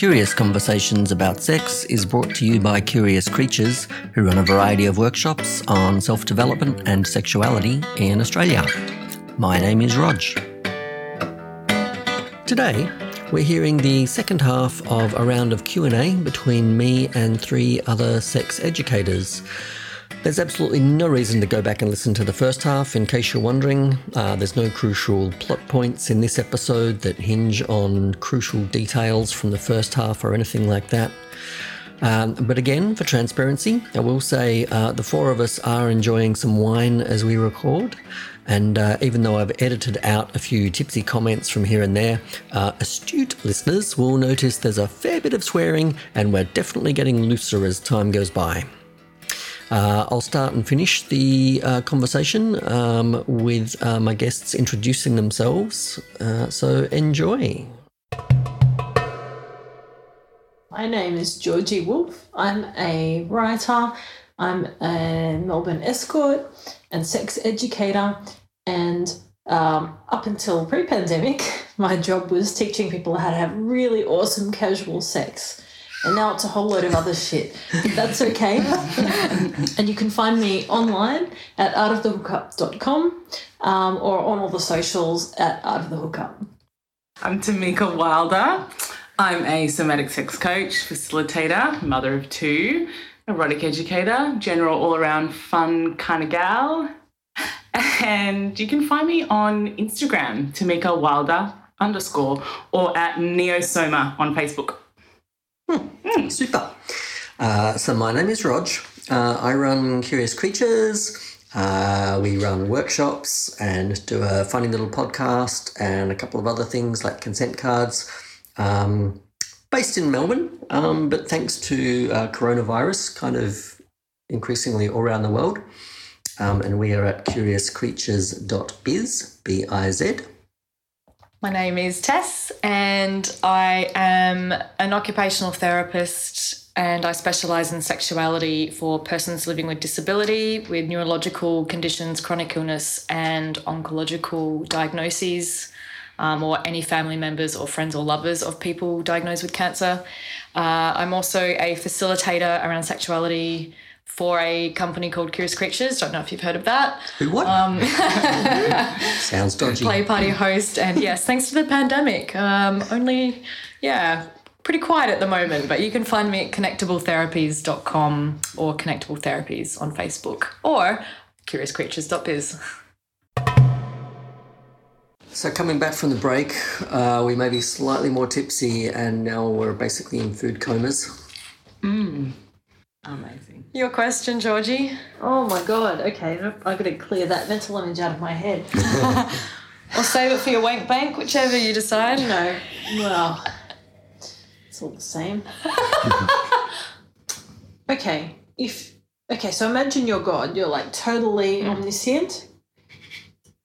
Curious Conversations about Sex is brought to you by Curious Creatures, who run a variety of workshops on self development and sexuality in Australia. My name is Rog. Today, we're hearing the second half of a round of Q&A between me and three other sex educators. There's absolutely no reason to go back and listen to the first half in case you're wondering. Uh, there's no crucial plot points in this episode that hinge on crucial details from the first half or anything like that. Um, but again, for transparency, I will say uh, the four of us are enjoying some wine as we record. And uh, even though I've edited out a few tipsy comments from here and there, uh, astute listeners will notice there's a fair bit of swearing, and we're definitely getting looser as time goes by. Uh, I'll start and finish the uh, conversation um, with uh, my guests introducing themselves. Uh, so enjoy. My name is Georgie Wolf. I'm a writer, I'm a Melbourne escort and sex educator. And um, up until pre pandemic, my job was teaching people how to have really awesome casual sex and now it's a whole load of other shit. That's okay. and you can find me online at artofthehookup.com um, or on all the socials at Art of the Hookup. I'm Tamika Wilder. I'm a somatic sex coach, facilitator, mother of two, erotic educator, general all around fun kind of gal. And you can find me on Instagram, Tamika Wilder underscore, or at Neosoma on Facebook. Hmm, super. Uh, so my name is Rog. Uh, I run Curious Creatures. Uh, we run workshops and do a funny little podcast and a couple of other things like consent cards. Um, based in Melbourne, um, but thanks to uh, coronavirus, kind of increasingly all around the world. Um, and we are at curiouscreatures.biz, B I Z. My name is Tess, and I am an occupational therapist, and I specialise in sexuality for persons living with disability, with neurological conditions, chronic illness, and oncological diagnoses, um, or any family members or friends or lovers of people diagnosed with cancer. Uh, I'm also a facilitator around sexuality for a company called Curious Creatures. Don't know if you've heard of that. Who what? Um, Sounds dodgy. play party host, and yes, thanks to the pandemic, um, only yeah, pretty quiet at the moment. But you can find me at connectabletherapies.com or Connectable Therapies on Facebook or curiouscreatures.biz. So coming back from the break, uh, we may be slightly more tipsy, and now we're basically in food comas. Amazing. Your question, Georgie? Oh my god, okay, I've got to clear that mental image out of my head. Or save it for your wank bank, whichever you decide. No. well, it's all the same. okay, if okay, so imagine you're God. You're like totally mm. omniscient.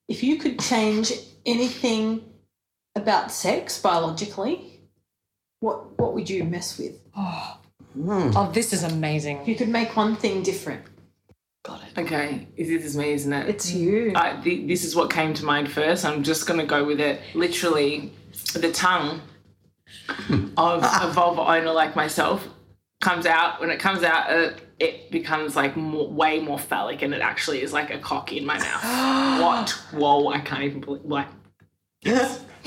If you could change anything about sex biologically, what what would you mess with? Oh, this is amazing. If you could make one thing different, Got it. Okay, this is me, isn't it? it's you. I, th- this is what came to mind first. I'm just going to go with it. Literally, the tongue of a vulva owner like myself comes out. When it comes out, uh, it becomes like more, way more phallic, and it actually is like a cock in my mouth. what? Whoa! I can't even believe. Like,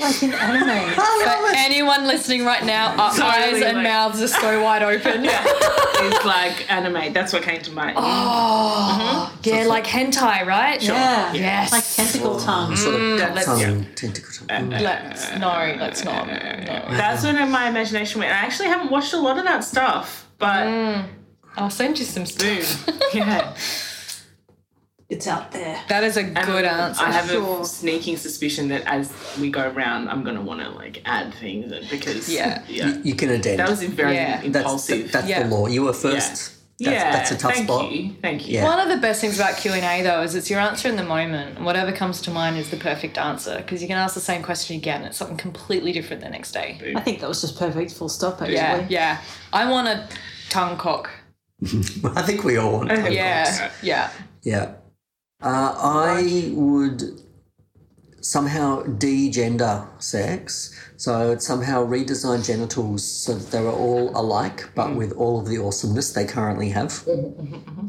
like an anime. For anyone listening right now, our Totally, eyes and like- mouths are so wide open. it's like anime. That's what came to mind. Oh, mm-hmm. yeah, like hentai, right? Yeah. Yes. Like tentacle tongue. Mm, mm, sort of let's- tongue, tentacle tongue. Mm. Let's no, let's not. No. That's when my imagination went. I actually haven't watched a lot of that stuff, but mm. I'll send you some stuff. yeah. It's out there. That is a good answer. I have Sure. a sneaking suspicion that as we go around, I'm gonna want to like add things because Yeah. yeah. You can addend. That was very Yeah. that's impulsive. that's Yeah. the law. You were first. That's, yeah, that's a tough thank spot. you, thank you. Yeah. One of the best things about Q and A though is it's your answer in the moment. and Whatever comes to mind is the perfect answer because you can ask the same question again. It's something completely different the next day. I think that was just perfect. Full stop. Actually. Yeah, yeah. I want a tongue cock. I think we all want. tongue Yeah, cocks. yeah. Yeah. Uh, I would somehow de-gender sex. So it somehow redesign genitals so that they were all alike, but mm. with all of the awesomeness they currently have. Mm-hmm, mm-hmm, mm-hmm.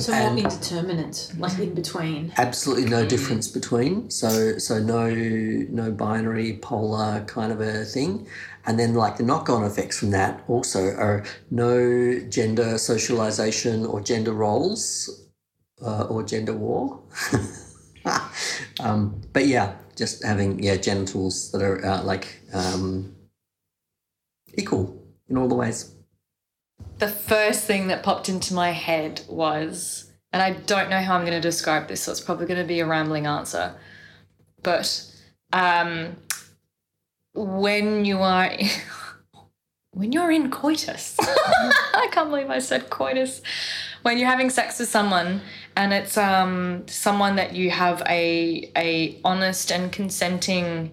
So more indeterminate, like in between. Absolutely no mm. difference between. So so no no binary polar kind of a thing. And then like the knock-on effects from that also are no gender socialization or gender roles uh, or gender war. um, but yeah, just having yeah genitals that are uh, like um, equal in all the ways. the first thing that popped into my head was, and I don't know how I'm going to describe this, so it's probably going to be a rambling answer, but um, when you are when you're in coitus, I can't believe I said coitus. When you're having sex with someone and it's um, someone that you have a a honest and consenting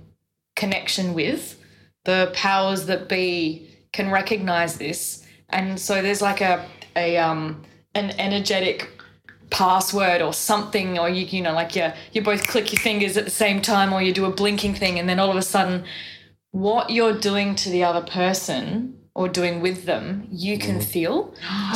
connection with, the powers that be can recognize this. And so there's like a a um an energetic password or something or you you know like you you both click your fingers at the same time or you do a blinking thing and then all of a sudden what you're doing to the other person or doing with them you can feel.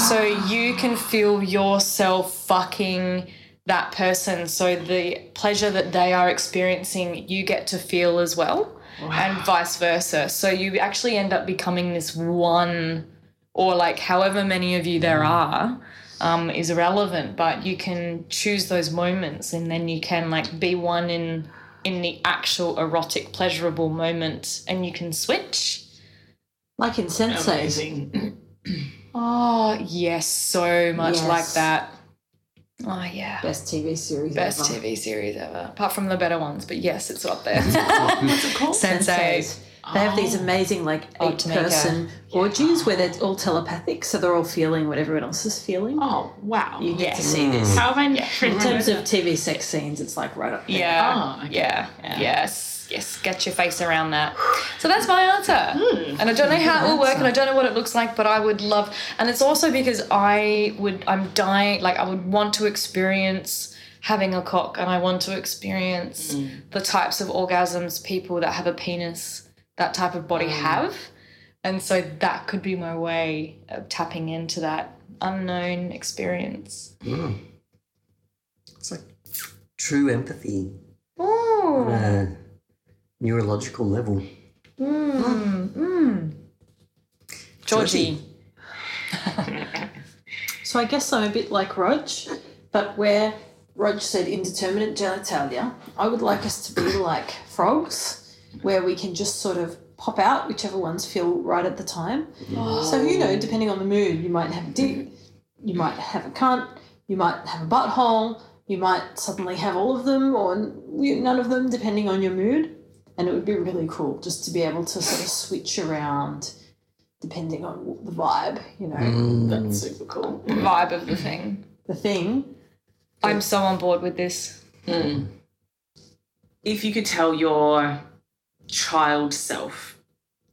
So you can feel yourself fucking that person. So the pleasure that they are experiencing you get to feel as well and vice versa. So you actually end up becoming this one or like however many of you there are um, is irrelevant but you can choose those moments and then you can like be one in in the actual erotic pleasurable moment and you can switch Like in Sense8. Amazing. oh yes so much Yes. like that oh yeah Best TV series best ever. tv series ever apart from the better ones but yes it's up there What's it called? Sense8 Senseis. They have these oh. amazing like Oh, eight Tamika. person orgies where they're all telepathic, so they're all feeling what everyone else is feeling. Oh, wow. You get to see this. How have I In terms of TV sex scenes, it's like right up there. Yeah. Oh, okay. yeah. Yeah. Yes. Yes. Get your face around that. So that's my answer. Hmm. And I don't know how it will work and I don't know what it looks like, but I would love and it's also because I would I'm dying like I would want to experience having a cock and I want to experience hmm. the types of orgasms people that have a penis, that type of body hmm. have. And so that could be my way of tapping into that unknown experience. It's like true empathy Ooh. a neurological level. Mm, mm. Georgie. So I guess I'm a bit like Rog, but where Rog said indeterminate genitalia, I would like us to be like frogs, where we can just sort of pop out whichever ones feel right at the time. So you know, depending on the mood, you might have a dick, you might have a cunt, you might have a butthole, you might suddenly have all of them or none of them, depending on your mood. And it would be really cool just to be able to sort of switch around depending on the vibe, you know, mm. That's super cool. Vibe of the thing. the thing. I'm so on board with this. Mm. If you could tell your child self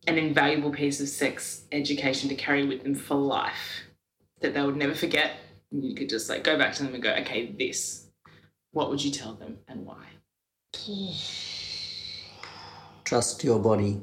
an invaluable piece of sex education to carry with them for life that they would never forget, and you could just like go back to them and go, okay, this, what would you tell them and why? Trust your body.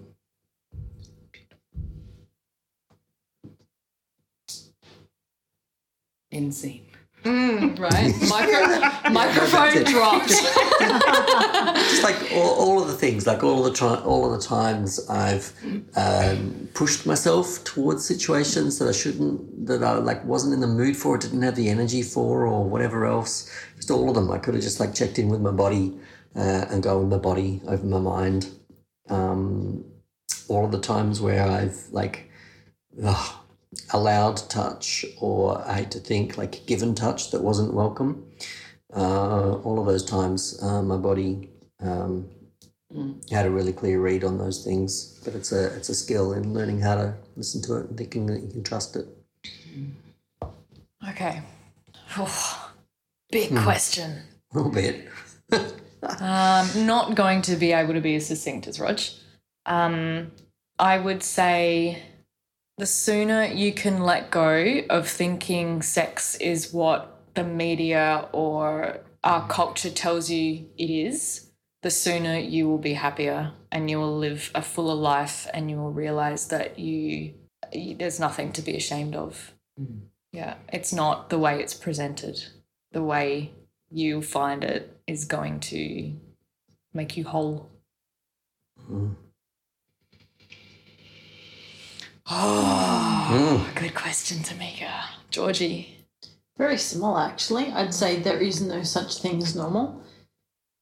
Insane. Mm, right. Micro- microphone it. dropped. Just like all, all of the things, like all of the tri- all of the times I've um, pushed myself towards situations that I shouldn't, that I like wasn't in the mood for, didn't have the energy for, or whatever else. Just all of them. I could have just like checked in with my body uh, and go with my body over my mind. Um, all of the times where I've like ugh, allowed touch, or I hate to think like given touch that wasn't welcome. Uh, all of those times, uh, my body um, had a really clear read on those things. But it's a it's a skill in learning how to listen to it and thinking that you can trust it. okay. Big question. A little bit. Um, not going to be able to be as succinct as Rog. Um, I would say the sooner you can let go of thinking sex is what the media or our culture tells you it is, the sooner you will be happier and you will live a fuller life and you will realize that you, you there's nothing to be ashamed of. Yeah, it's not the way it's presented. The way you find it is going to make you whole. Oh, good question, Tamika. Georgie. Very similar, actually. I'd say there is no such thing as normal.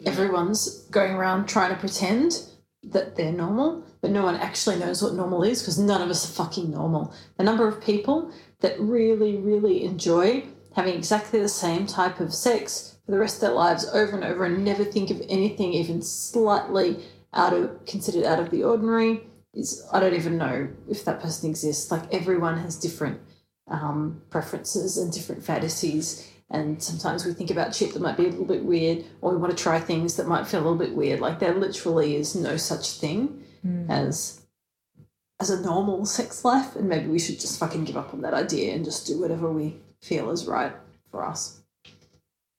Everyone's going around trying to pretend that they're normal, but no one actually knows what normal is because none of us are fucking normal. The number of people that really, really enjoy having exactly the same type of sex for the rest of their lives over and over and never think of anything even slightly out of considered out of the ordinary is I don't even know if that person exists. Like everyone has different um, preferences and different fantasies. And sometimes we think about shit that might be a little bit weird, or we want to try things that might feel a little bit weird. Like there literally is no such thing as as a normal sex life, and maybe we should just fucking give up on that idea and just do whatever we feel is right for us.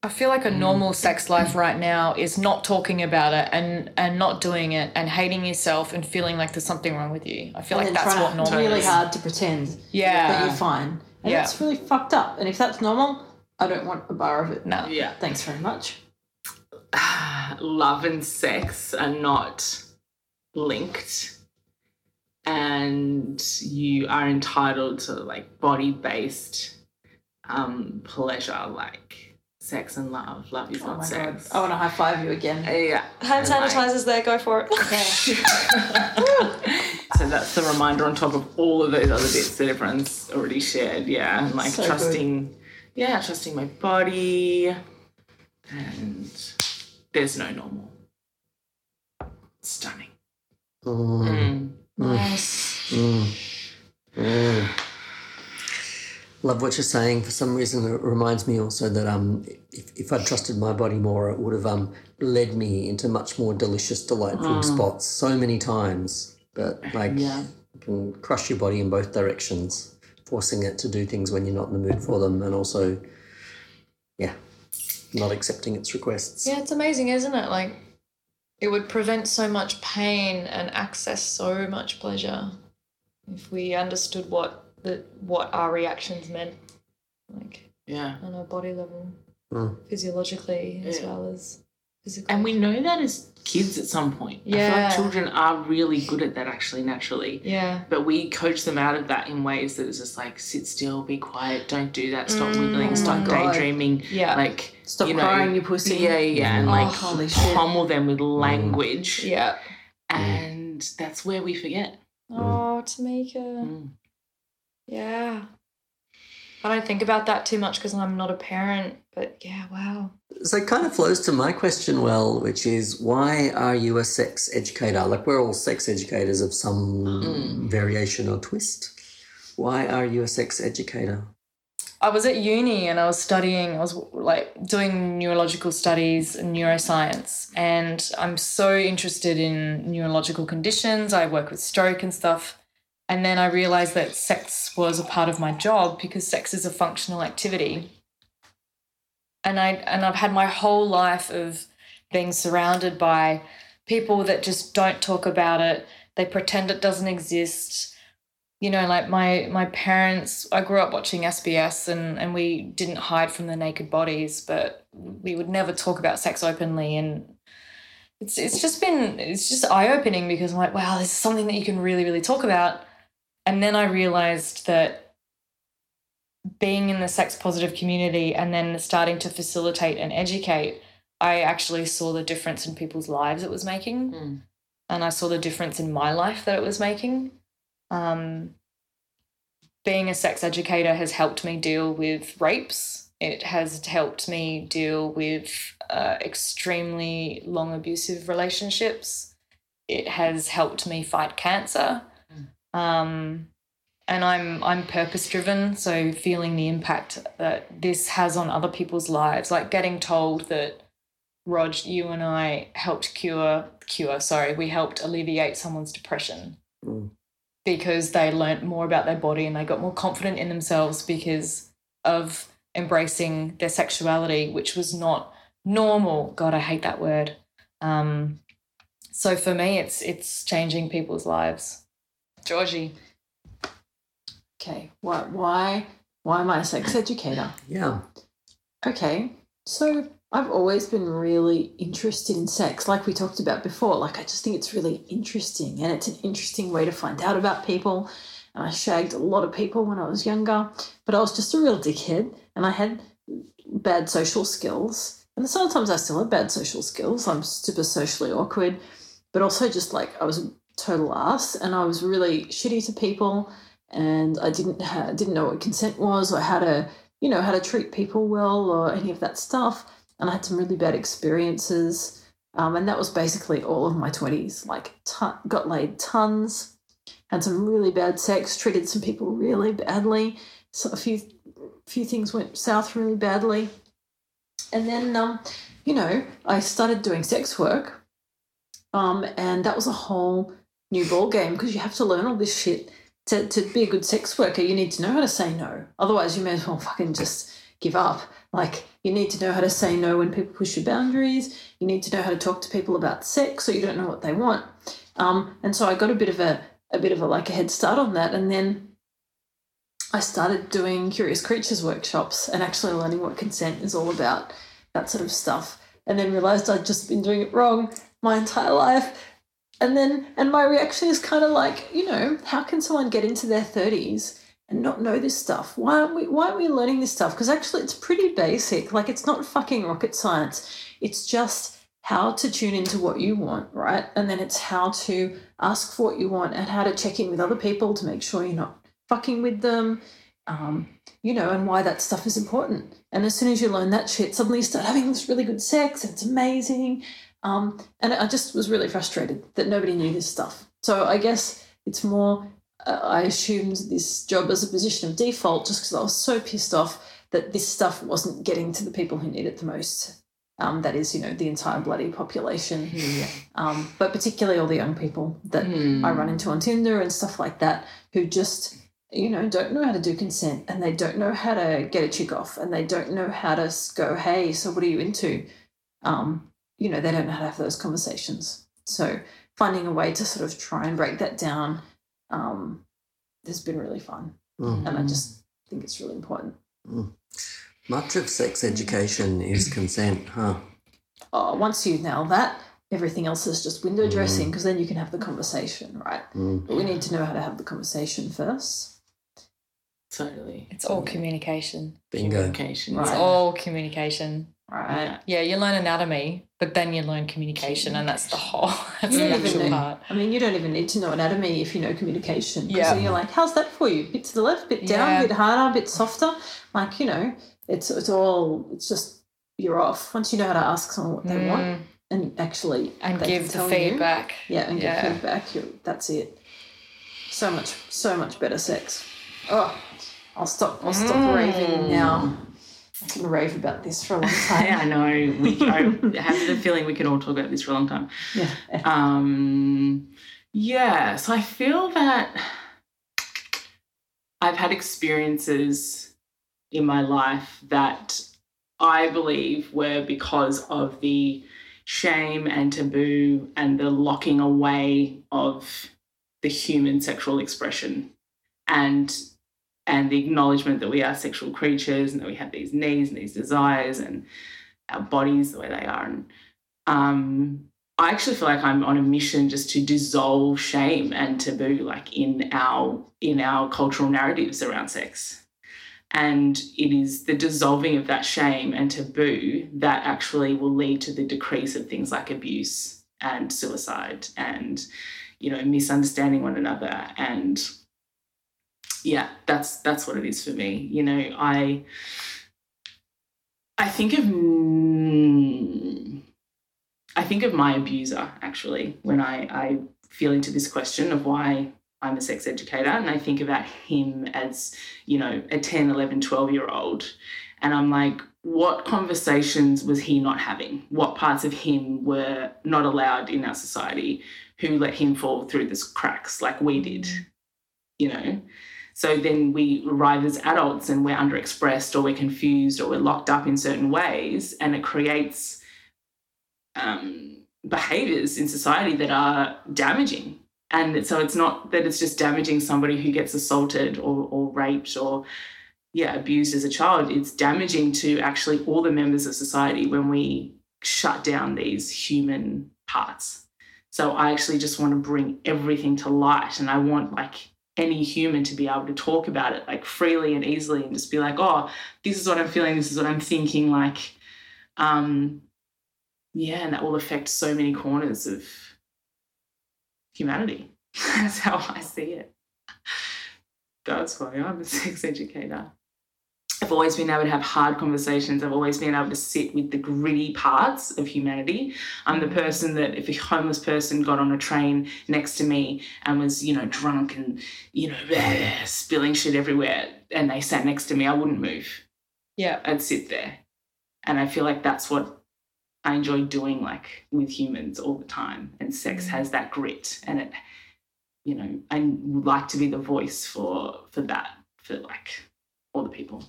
I feel like a normal sex life right now is not talking about it and and not doing it and hating yourself and feeling like there's something wrong with you. I feel and like then that's what normal really is. hard to pretend that you're fine. And Yeah. that's really fucked up. And if that's normal, I don't want a bar of it. No. Yeah. Thanks very much. love and sex are not linked and you are entitled to like body based um pleasure like sex and love love is Oh not my god. I want to high five you again. Yeah Hand And, like, sanitizers there, go for it. Okay. so that's the reminder on top of all of those other bits that everyone's already shared yeah and like So good. trusting yeah trusting my body and there's no normal stunning Mm. mm. nice. Mm. Mm. Love what you're saying. For some reason, it reminds me also that um, if, if I trusted my body more, it would have um, led me into much more delicious, delightful spots so many times. But like, Yeah. it can crush your body in both directions, forcing it to do things when you're not in the mood for them, and also, yeah, not accepting its requests. Yeah, it's amazing, isn't it? Like it would prevent so much pain and access so much pleasure if we understood what the what our reactions meant. Like yeah on a body level, Mm. physiologically as Yeah. well as physically. And we know that as kids at some point. I feel Yeah. like children are really good at that actually naturally. yeah, But we coach them out of that in ways that it's just like sit still, be quiet, don't do that, stop wiggling, Oh stop God. daydreaming. yeah, Like Stop you know, crying, you pussy. Yeah, yeah, and Oh, like holy shit. pummel them with language. yeah. And that's where we forget. Oh, Tamika. Mm. Yeah. I don't think about that too much because I'm not a parent, but yeah, wow. So it kind of flows to my question, well, which is why are you a sex educator? Like we're all sex educators of some hmm. variation or twist. Why are you a sex educator? I was at uni and I was studying, I was like doing neurological studies and neuroscience. And I'm so interested in neurological conditions. I work with stroke and stuff. And then I realized that sex was a part of my job because sex is a functional activity. And I and I've had my whole life of being surrounded by people that just don't talk about it. They pretend it doesn't exist you know like my my parents i grew up watching sbs and and we didn't hide from the naked bodies but we would never talk about sex openly and it's it's just been it's just eye-opening because i'm like wow this is something that you can really really talk about and then i realized that being in the sex positive community and then starting to facilitate and educate i actually saw the difference in people's lives it was making Mm. and i saw the difference in my life that it was making um, being a sex educator has helped me deal with rapes. It has helped me deal with uh, extremely long abusive relationships. It has helped me fight cancer. Um, and I'm I'm purpose driven, so feeling the impact that this has on other people's lives, like getting told that Rog, you and I helped cure cure. Sorry, we helped alleviate someone's depression Mm. because they learnt more about their body and they got more confident in themselves because of embracing their sexuality, which was not normal. God, I hate that word. Um, so for me, it's it's changing people's lives. Georgie, Okay, why why why am I a sex educator? Yeah. Okay, so I've always been really interested in sex, like we talked about before. Like, I just think it's really interesting and it's an interesting way to find out about people. And I shagged a lot of people when I was younger, but I was just a real dickhead and I had bad social skills. And sometimes I still have bad social skills. I'm super socially awkward, but also just like I was total ass and I was really shitty to people and I didn't ha- didn't know what consent was or how to you know how to treat people well or any of that stuff. And I had some really bad experiences, um, and that was basically all of my twenties. Like ton- got laid tons, had some really bad sex, treated some people really badly. So a few few things went south really badly, and then um, you know I started doing sex work, um, and that was a whole new ball game because you have to learn all this shit to, to be a good sex worker, you need to know how to say no. Otherwise, you may as well fucking just give up. Like, you need to know how to say no when people push your boundaries. You need to know how to talk to people about sex, so you don't know what they want. Um, and so I got a bit of a, a bit of a like a head start on that, and then I started doing curious creatures workshops and actually learning what consent is all about, that sort of stuff. And then realized I'd just been doing it wrong my entire life and then and my reaction is kind of like you know how can someone get into their 30s and not know this stuff? Why aren't we why aren't we learning this stuff? Because actually it's pretty basic. Like it's not fucking rocket science. It's just how to tune into what you want right? And then it's how to ask for what you want and how to check in with other people to make sure you're not fucking with them um, you know and why that stuff is important. And as soon as you learn that shit suddenly you start having this really good sex and it's amazing um, and I just was really frustrated that nobody knew this stuff. So I guess it's more, uh, I assumed this job as a position of default just because I was so pissed off that this stuff wasn't getting to the people who need it the most. Um, that is, you know, the entire bloody population. Yeah. Um, but particularly all the young people that Hmm. I run into on Tinder and stuff like that who just, you know, don't know how to do consent and they don't know how to get a chick off and they don't know how to go, hey, so what are you into? Um, you know, they don't know how to have those conversations. So finding a way to sort of try and break that down um, has been really fun. Mm. And I just think it's really important. Much of sex education is consent, huh? Oh, once you nail that, everything else is just window dressing because then you can have the conversation, right? Mm. But we need to know how to have the conversation first. Totally. it's all communication. Bingo. Communication. Right. It's all communication. Right. Yeah. Yeah, you learn anatomy, but then you learn communication, and that's the whole. That's the actual part. I mean, you don't even need to know anatomy if you know communication Yeah. then you're like, how's that for you? Bit to the left, bit down, Yeah. bit harder, bit softer. Like, you know, it's it's all it's just you're off. Once you know how to ask someone what they want Mm, and actually and give the tell you, feedback. yeah, and Yeah. give feedback, you that's it. So much so much better sex. Oh, I'll stop I'll stop Mm. raving now. I can rave about this for a long time. Yeah, I know. We, I have the feeling we can all talk about this for a long time. yeah. Um, yeah, so I feel that I've had experiences in my life that I believe were because of the shame and taboo and the locking away of the human sexual expression and and the acknowledgement that we are sexual creatures and that we have these needs and these desires and our bodies the way they are and um I actually feel like I'm on a mission just to dissolve shame and taboo, like in our in our cultural narratives around sex. And it is the dissolving of that shame and taboo that actually will lead to the decrease of things like abuse and suicide and you know misunderstanding one another and yeah that's that's what it is for me you know i i think of mm, I think of my abuser actually when I, I feel into this question of why I'm a sex educator. And I think about him as, you know, a 10, 11, 12 year old. And I'm like, what conversations was he not having? What parts of him were not allowed in our society who let him fall through the cracks like we did, you know? So then we arrive as adults and we're underexpressed or we're confused or we're locked up in certain ways. And it creates um, behaviors in society that are damaging. And so it's not that it's just damaging somebody who gets assaulted or, or raped or yeah, abused as a child. It's damaging to actually all the members of society when we shut down these human parts. So I actually just want to bring everything to light and I want like any human to be able to talk about it like freely and easily and just be like, oh, this is what I'm feeling, this is what I'm thinking, like um yeah, and that will affect so many corners of humanity. That's how I see it. That's why I'm a sex educator. I've always been able to have hard conversations. I've always been able to sit with the gritty parts of humanity. I'm the person that if a homeless person got on a train next to me and was, you know, drunk and, you know, blah, spilling shit everywhere and they sat next to me, I wouldn't move. Yeah. I'd sit there. And I feel like that's what I enjoy doing like with humans all the time. And sex mm. has that grit and it, you know, I would like to be the voice for for that, for like all the people.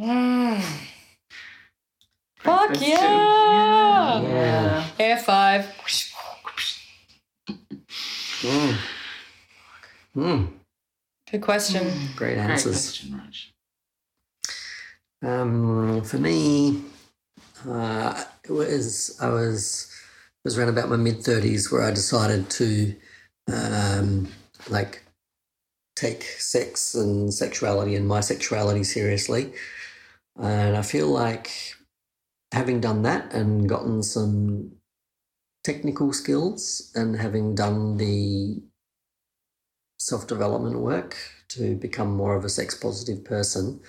Mm. Fuck question. yeah! Yeah. Air five. Mm. Mm. Good question. Great Great answers. question, Rog. Um, for me, uh, it was I was it was around about my mid thirties where I decided to um, like take sex and sexuality and my sexuality seriously, and I feel like having done that and gotten some technical skills and having done the self development work to become more of a sex positive person,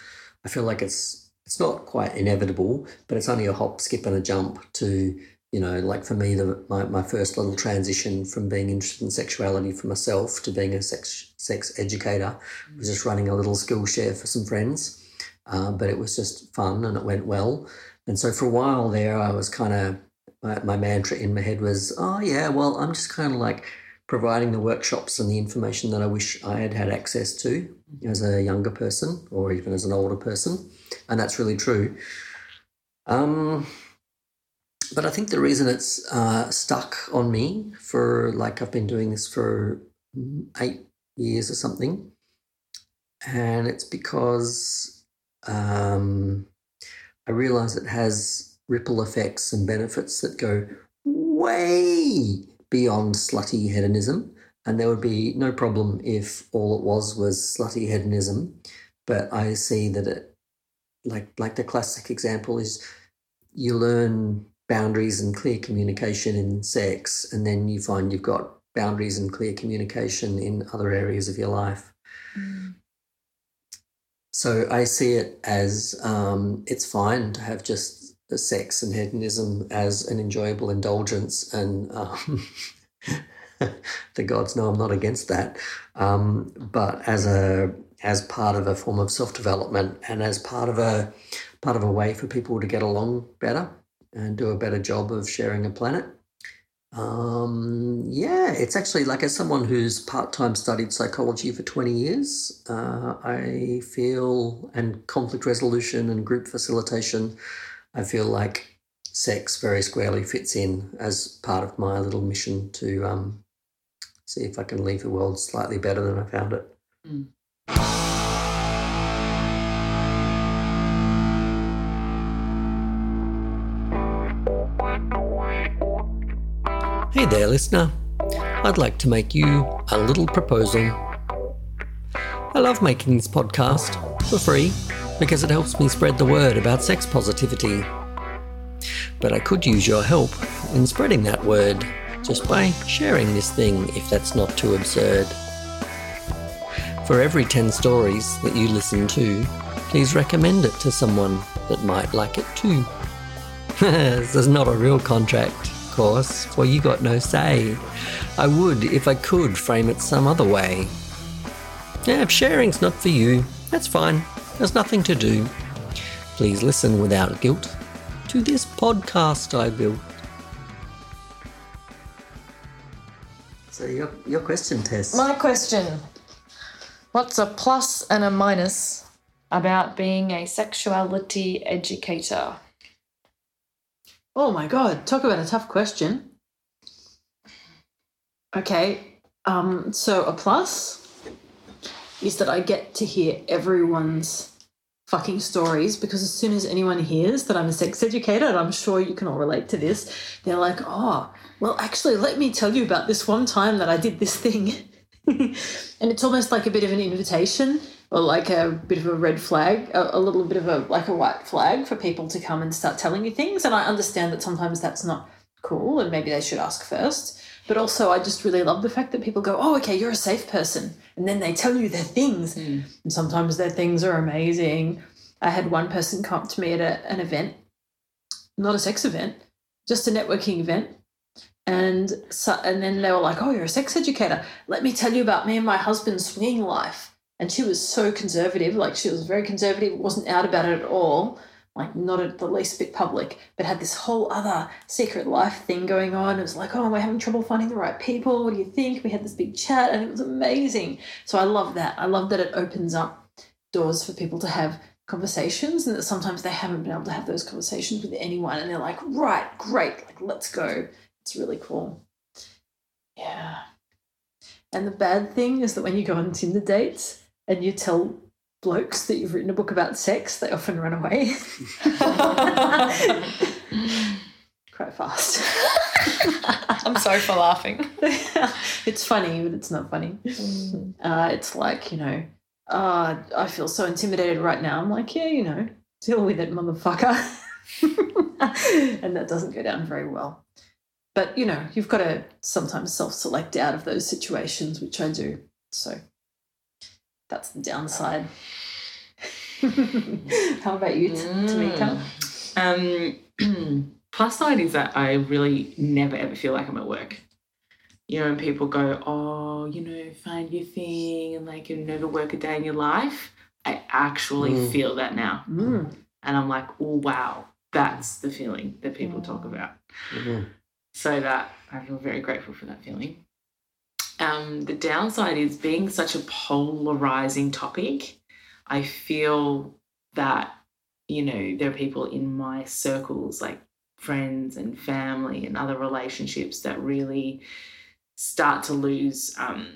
I feel like it's it's not quite inevitable, but it's only a hop, skip, and a jump to you know, like for me, the my, my first little transition from being interested in sexuality for myself to being a sex sex educator was just running a little Skillshare for some friends, uh, but it was just fun and it went well. And so for a while there, I was kind of my, my mantra in my head was, oh yeah, well, I'm just kind of like providing the workshops and the information that I wish I had had access to as a younger person or even as an older person, and that's really true. Um, but I think the reason it's uh, stuck on me for like I've been doing this for eight years or something, and it's because um, I realize it has ripple effects and benefits that go way beyond slutty hedonism. And there would be no problem if all it was was slutty hedonism. But I see that it, like like the classic example is, you learn boundaries and clear communication in sex, and then you find you've got boundaries and clear communication in other areas of your life. So I see it as um, it's fine to have just sex and hedonism as an enjoyable indulgence, and um, the gods know I'm not against that. Um, but as a as part of a form of self development and as part of a part of a way for people to get along better and do a better job of sharing a planet. Um, yeah, it's actually like as someone who's part time studied psychology for 20 years, uh, I feel, and conflict resolution and group facilitation, I feel like sex very squarely fits in as part of my little mission to um, see if I can leave the world slightly better than I found it. Hey there, listener. I'd like to make you a little proposal. I love making this podcast for free because it helps me spread the word about sex positivity. But I could use your help in spreading that word just by sharing this thing if that's not too absurd. For every 10 stories that you listen to, please recommend it to someone that might like it too. this is not a real contract, course, for you got no say. I would, if I could, frame it some other way. Yeah, if sharing's not for you, that's fine. There's nothing to do. Please listen without guilt to this podcast I built. So your your question, Tess. My question What's a plus and a minus about being a sexuality educator? Oh my god, talk about a tough question. Okay. Um, so a plus is that I get to hear everyone's fucking stories because as soon as anyone hears that I'm a sex educator, and I'm sure you can all relate to this, they're like, oh, well, actually, let me tell you about this one time that I did this thing. and it's almost like a bit of an invitation or like a bit of a red flag, a, a little bit of a like a white flag for people to come and start telling you things. And I understand that sometimes that's not cool and maybe they should ask first. But also, I just really love the fact that people go, oh, okay, you're a safe person. And then they tell you their things. Hmm. And sometimes their things are amazing. I had one person come up to me at a, an event, not a sex event, just a networking event. And so, and then they were like, oh, you're a sex educator. Let me tell you about me and my husband's swinging life. And she was so conservative, like she was very conservative, wasn't out about it at all like not at the least bit public, but had this whole other secret life thing going on. It was like, oh, we're having trouble finding the right people. What do you think? We had this big chat and it was amazing. So I love that. I love that it opens up doors for people to have conversations and that sometimes they haven't been able to have those conversations with anyone and they're like, right, great, like let's go. It's really cool. Yeah. And the bad thing is that when you go on Tinder dates and you tell blokes that you've written a book about sex, they often run away. Quite fast. I'm sorry for laughing. it's funny, but it's not funny. Uh, it's like, you know, uh, I feel so intimidated right now. I'm like, yeah, you know, deal with it, motherfucker. and that doesn't go down very well. But, you know, you've got to sometimes self select out of those situations, which I do. So that's the downside. How about you, T- Tamika? Um, plus side is that I really never ever feel like I'm at work. You know, when people go, oh, you know, find your thing and like you never work a day in your life, I actually Mm. feel that now. Mm. And I'm like, oh, wow, that's the feeling that people talk about. Mhm. So that I feel very grateful for that feeling. Um, the downside is being such a polarizing topic. I feel that, you know, there are people in my circles, like friends and family and other relationships, that really start to lose um,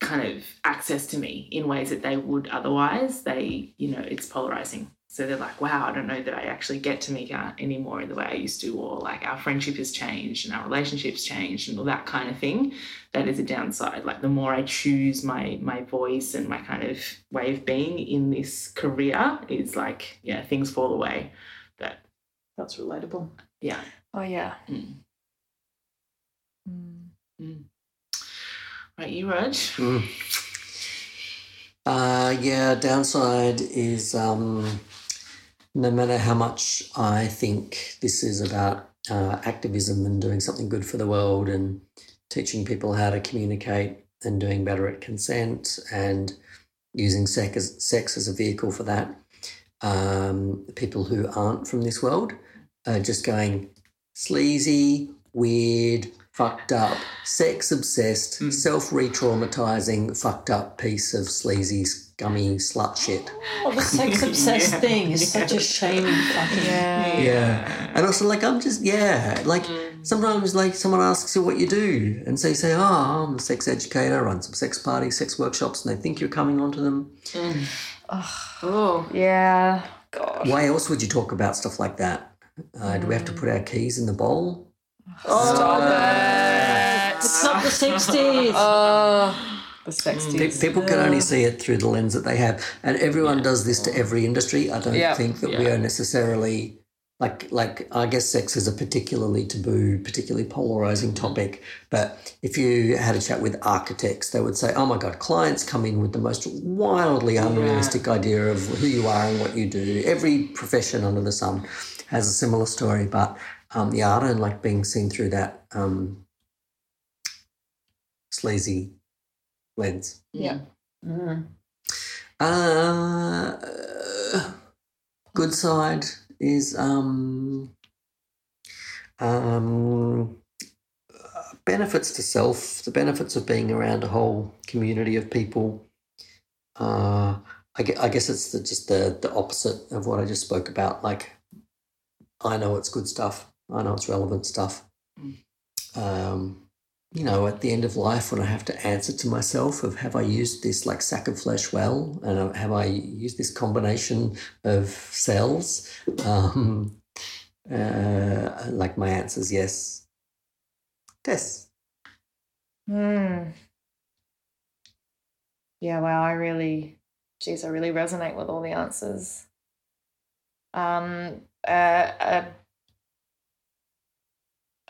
kind of access to me in ways that they would otherwise. They, you know, it's polarizing. So they're like, wow, I don't know that I actually get to Mika anymore in the way I used to, or like our friendship has changed and our relationships changed and all that kind of thing. That is a downside. Like the more I choose my my voice and my kind of way of being in this career, is like, yeah, things fall away. But That's relatable. yeah. Oh yeah. Mm. Mm. Right, you Rog? Mm. Uh, yeah, downside is um, no matter how much I think this is about uh, activism and doing something good for the world and teaching people how to communicate and doing better at consent and using sex as, sex as a vehicle for that, um, people who aren't from this world are just going sleazy, weird, fucked up, sex obsessed, Mm. self re traumatizing, fucked up piece of sleazy, scummy slut shit. Oh, the sex obsessed Yeah. thing is such a shame. fucking. Yeah. Yeah. And also, like, I'm just, yeah, like, mm. sometimes, like, someone asks you what you do, and so you say, oh, I'm a sex educator, I run some sex parties, sex workshops, and they think you're coming onto them. Oh, Yeah. God. Why else would you talk about stuff like that? Uh, Do we have to mm. put our keys in the bowl? Oh, stop it. It's not the 60s. Oh, the sex Pe- People can only see it through the lens that they have, and everyone does this to every industry. I don't Yeah. think that we are necessarily like like I guess sex is a particularly taboo, particularly polarizing topic. But if you had a chat with architects, they would say, "Oh my God, clients come in with the most wildly unrealistic idea of who you are and what you do." Every profession under the sun has a similar story, but um, yeah, I don't like being seen through that um, sleazy lens. Yeah. Mm. Uh, good side is um, um, uh, benefits to self, the benefits of being around a whole community of people. Uh, I, gue- I guess it's the, just the, the opposite of what I just spoke about. Like, I know it's good stuff, I know it's relevant stuff. Mm. Um, you know, at the end of life when I have to answer to myself of have I used this like sack of flesh well, and uh, have I used this combination of cells? Um, uh, like my answer is yes. Yes. Hmm. Yeah, wow, I really, geez, I really resonate with all the answers. Um, uh, uh,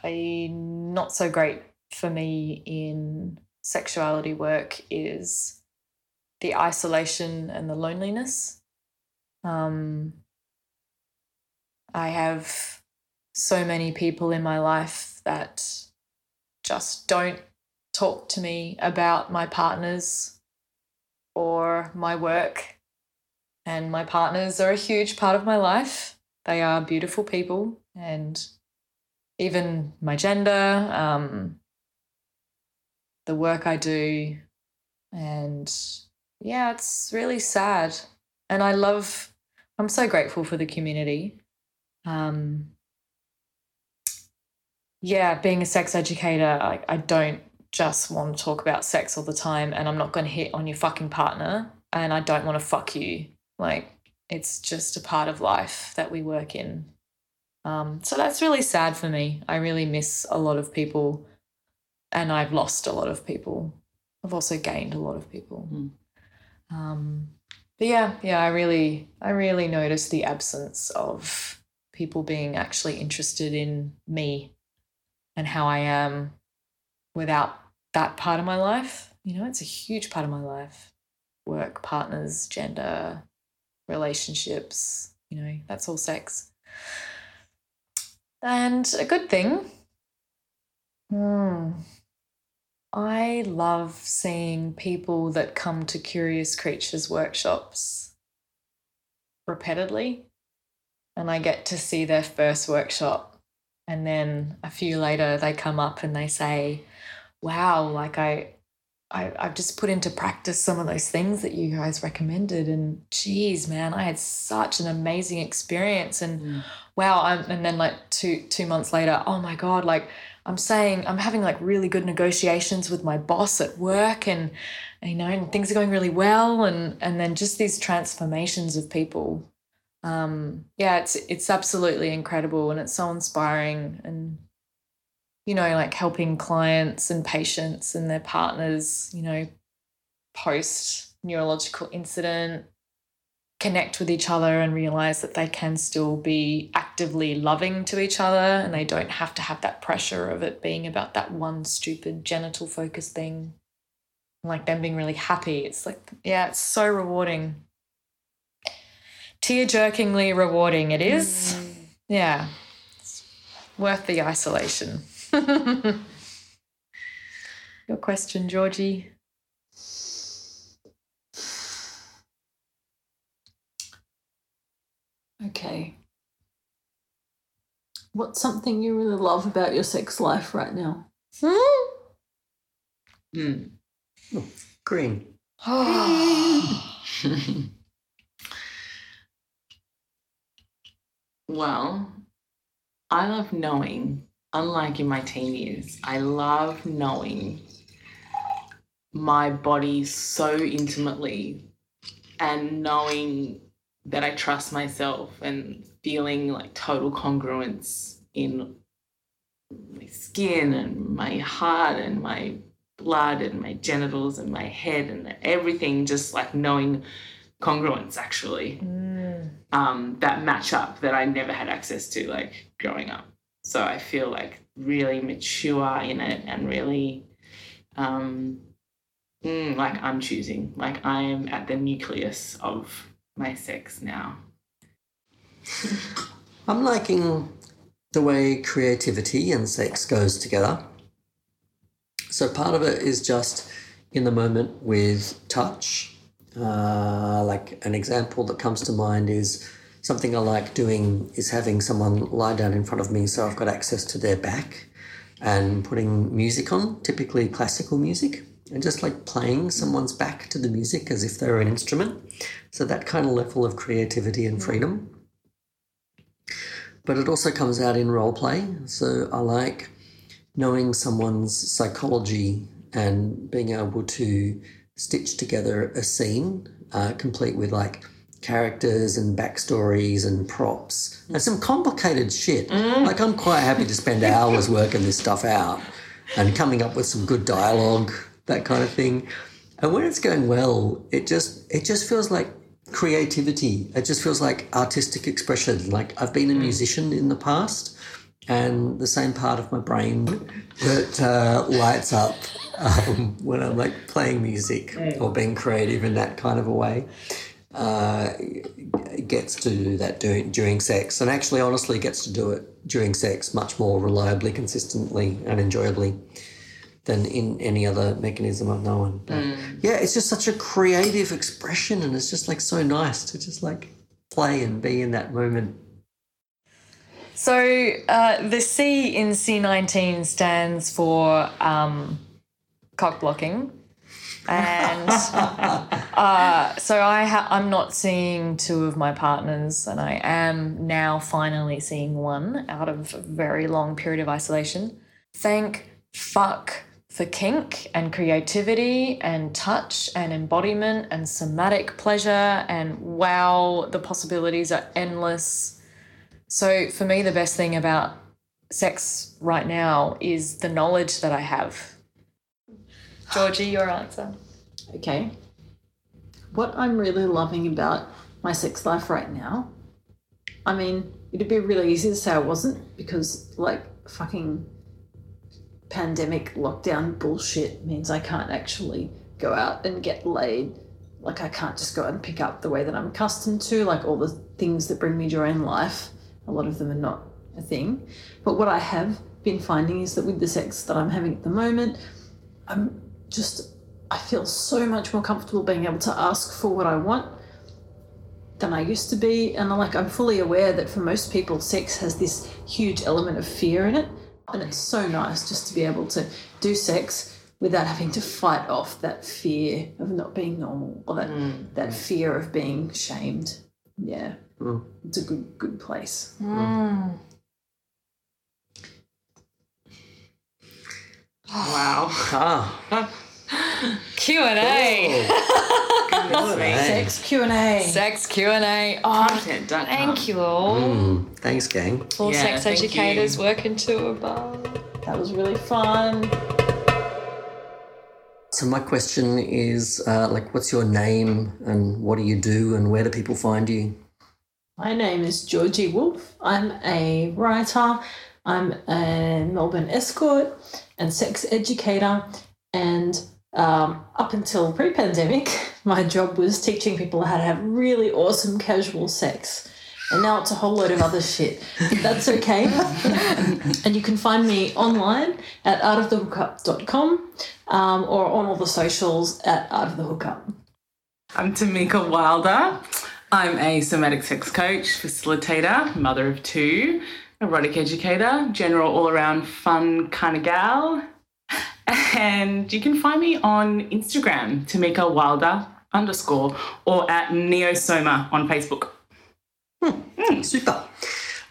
a not so great for me in sexuality work is the isolation and the loneliness. Um, I have so many people in my life that just don't talk to me about my partners or my work. And my partners are a huge part of my life. They are beautiful people, and even my gender, um, the work I do. And yeah, it's really sad. And I love, I'm so grateful for the community. Um, yeah, being a sex educator, I, I don't just want to talk about sex all the time and I'm not going to hit on your fucking partner and I don't want to fuck you. Like, it's just a part of life that we work in. Um, so that's really sad for me. I really miss a lot of people and I've lost a lot of people. I've also gained a lot of people. Mm. Um, but yeah, yeah, I really, I really noticed the absence of people being actually interested in me and how I am without that part of my life. You know, it's a huge part of my life work, partners, gender, relationships, you know, that's all sex. And a good thing. Hmm. I love seeing people that come to Curious Creatures workshops repeatedly. And I get to see their first workshop. And then a few later, they come up and they say, Wow, like I, I, I've just put into practice some of those things that you guys recommended. And geez, man, I had such an amazing experience. And Mm. wow, I'm, and then like two two months later, oh my God, like I'm saying I'm having like really good negotiations with my boss at work and you know and things are going really well and and then just these transformations of people. Um yeah it's it's absolutely incredible and it's so inspiring and you know like helping clients and patients and their partners you know post neurological incident connect with each other and realize that they can still be actively loving to each other and they don't have to have that pressure of it being about that one stupid genital focused thing. Like them being really happy. It's like yeah it's so rewarding. Tear jerkingly rewarding it is. Mm. Yeah. It's worth the isolation. Your question georgie Okay. What's something you really love about your sex life right now? Mm. Green. Well, I love knowing, unlike in my teen years, I love knowing my body so intimately and knowing that I trust myself and feeling like total congruence in my skin and my heart and my blood and my genitals and my head and everything, just like knowing congruence actually Mm. um, that match up that I never had access to like growing up. So I feel like really mature in it and really um, mm, like I'm choosing, like I am at the nucleus of my sex now. I'm liking the way creativity and sex goes together. So part of it is just in the moment with touch. Uh, like an example that comes to mind is something I like doing is having someone lie down in front of me so I've got access to their back and putting music on, typically classical music, and just like playing someone's back to the music as if they're an instrument. So that kind of level of creativity and freedom but it also comes out in role play. So I like knowing someone's psychology and being able to stitch together a scene uh, complete with like characters and backstories and props and some complicated shit. Like I'm quite happy to spend hours working this stuff out and coming up with some good dialogue, that kind of thing. And when it's going well, it just it just feels like creativity. It just feels like artistic expression. Like I've been a musician in the past, and the same part of my brain that uh, lights up um, when I'm like playing music or being creative in that kind of a way uh, gets to do that during, during sex, and actually, honestly, gets to do it during sex much more reliably, consistently, and enjoyably than in any other mechanism I've known. But yeah, it's just such a creative expression, and it's just like so nice to just like play and be in that moment. So uh, the C in C19 stands for um, cock blocking. And uh, so I ha- I'm not seeing two of my partners, and I am now finally seeing one out of a very long period of isolation. Thank fuck for kink and creativity and touch and embodiment and somatic pleasure and wow, the possibilities are endless. So for me, the best thing about sex right now is the knowledge that I have. Georgie, your answer. Okay. What I'm really loving about my sex life right now, I mean, it'd be really easy to say I wasn't because, like, fucking pandemic lockdown bullshit means I can't actually go out and get laid. Like, I can't just go out and pick up the way that I'm accustomed to. Like, all the things that bring me joy in life, a lot of them are not a thing. But what I have been finding is that with the sex that I'm having at the moment, I'm just I feel so much more comfortable being able to ask for what I want than I used to be. And I'm like I'm fully aware that for most people sex has this huge element of fear in it. And it's so nice just to be able to do sex without having to fight off that fear of not being normal or that mm. that fear of being shamed. Yeah. Mm. It's a good good place. Mm. Wow. Ah, Q&A. Goodness me. Sex Q and A. Sex Q&A. Oh, Content, don't thank you all. mm, thanks, gang. All Yeah, sex educators you. working to a bar. That was really fun. So my question is, uh, like, what's your name and what do you do and where do people find you? My name is Georgie Wolf. I'm a writer, I'm a Melbourne escort and sex educator. And um, up until pre pandemic, my job was teaching people how to have really awesome casual sex. And now it's a whole load of other shit. That's okay. and you can find me online at artofthehookup.com um, or on all the socials at Art of the Hookup. I'm Tamika Wilder. I'm a somatic sex coach, facilitator, mother of two, erotic educator, general all around fun kind of gal. And you can find me on Instagram, Tamika Wilder underscore, or at Neosoma on Facebook. Super.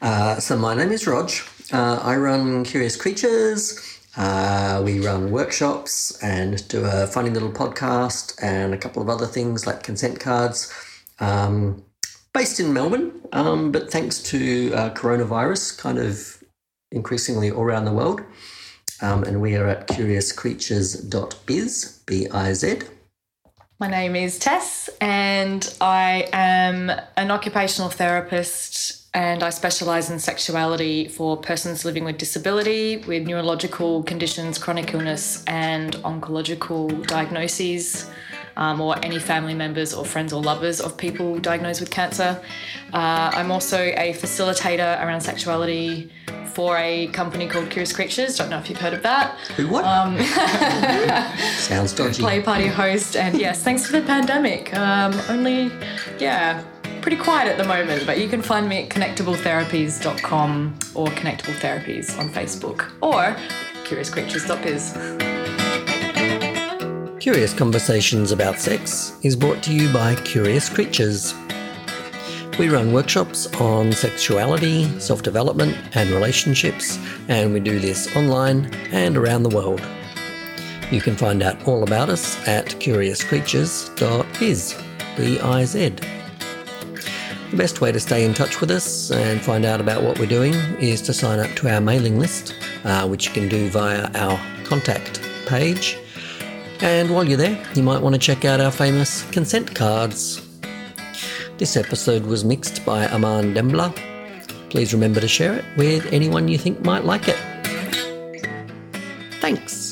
Uh, so my name is Rog. Uh, I run Curious Creatures. Uh, we run workshops and do a funny little podcast and a couple of other things like consent cards. Um, based in Melbourne, um, but thanks to uh, coronavirus, kind of increasingly all around the world. Um, and we are at curiouscreatures.biz, B I Z. My name is Tess, and I am an occupational therapist, and I specialise in sexuality for persons living with disability, with neurological conditions, chronic illness, and oncological diagnoses, um, or any family members or friends or lovers of people diagnosed with cancer. Uh, I'm also a facilitator around sexuality for a company called Curious Creatures. Don't know if you've heard of that. Who what? Sounds dodgy. play party host and yes thanks to the pandemic um, only yeah pretty quiet at the moment but you can find me at connectabletherapies.com or connectable therapies on facebook or curiouscreatures.biz Curious Conversations About Sex is brought to you by Curious Creatures. We run workshops on sexuality, self development, and relationships, and we do this online and around the world. You can find out all about us at curiouscreatures.biz. B-I-Z. The best way to stay in touch with us and find out about what we're doing is to sign up to our mailing list, uh, which you can do via our contact page. And while you're there, you might want to check out our famous consent cards. This episode was mixed by Aman Dembler. Please remember to share it with anyone you think might like it. Thanks.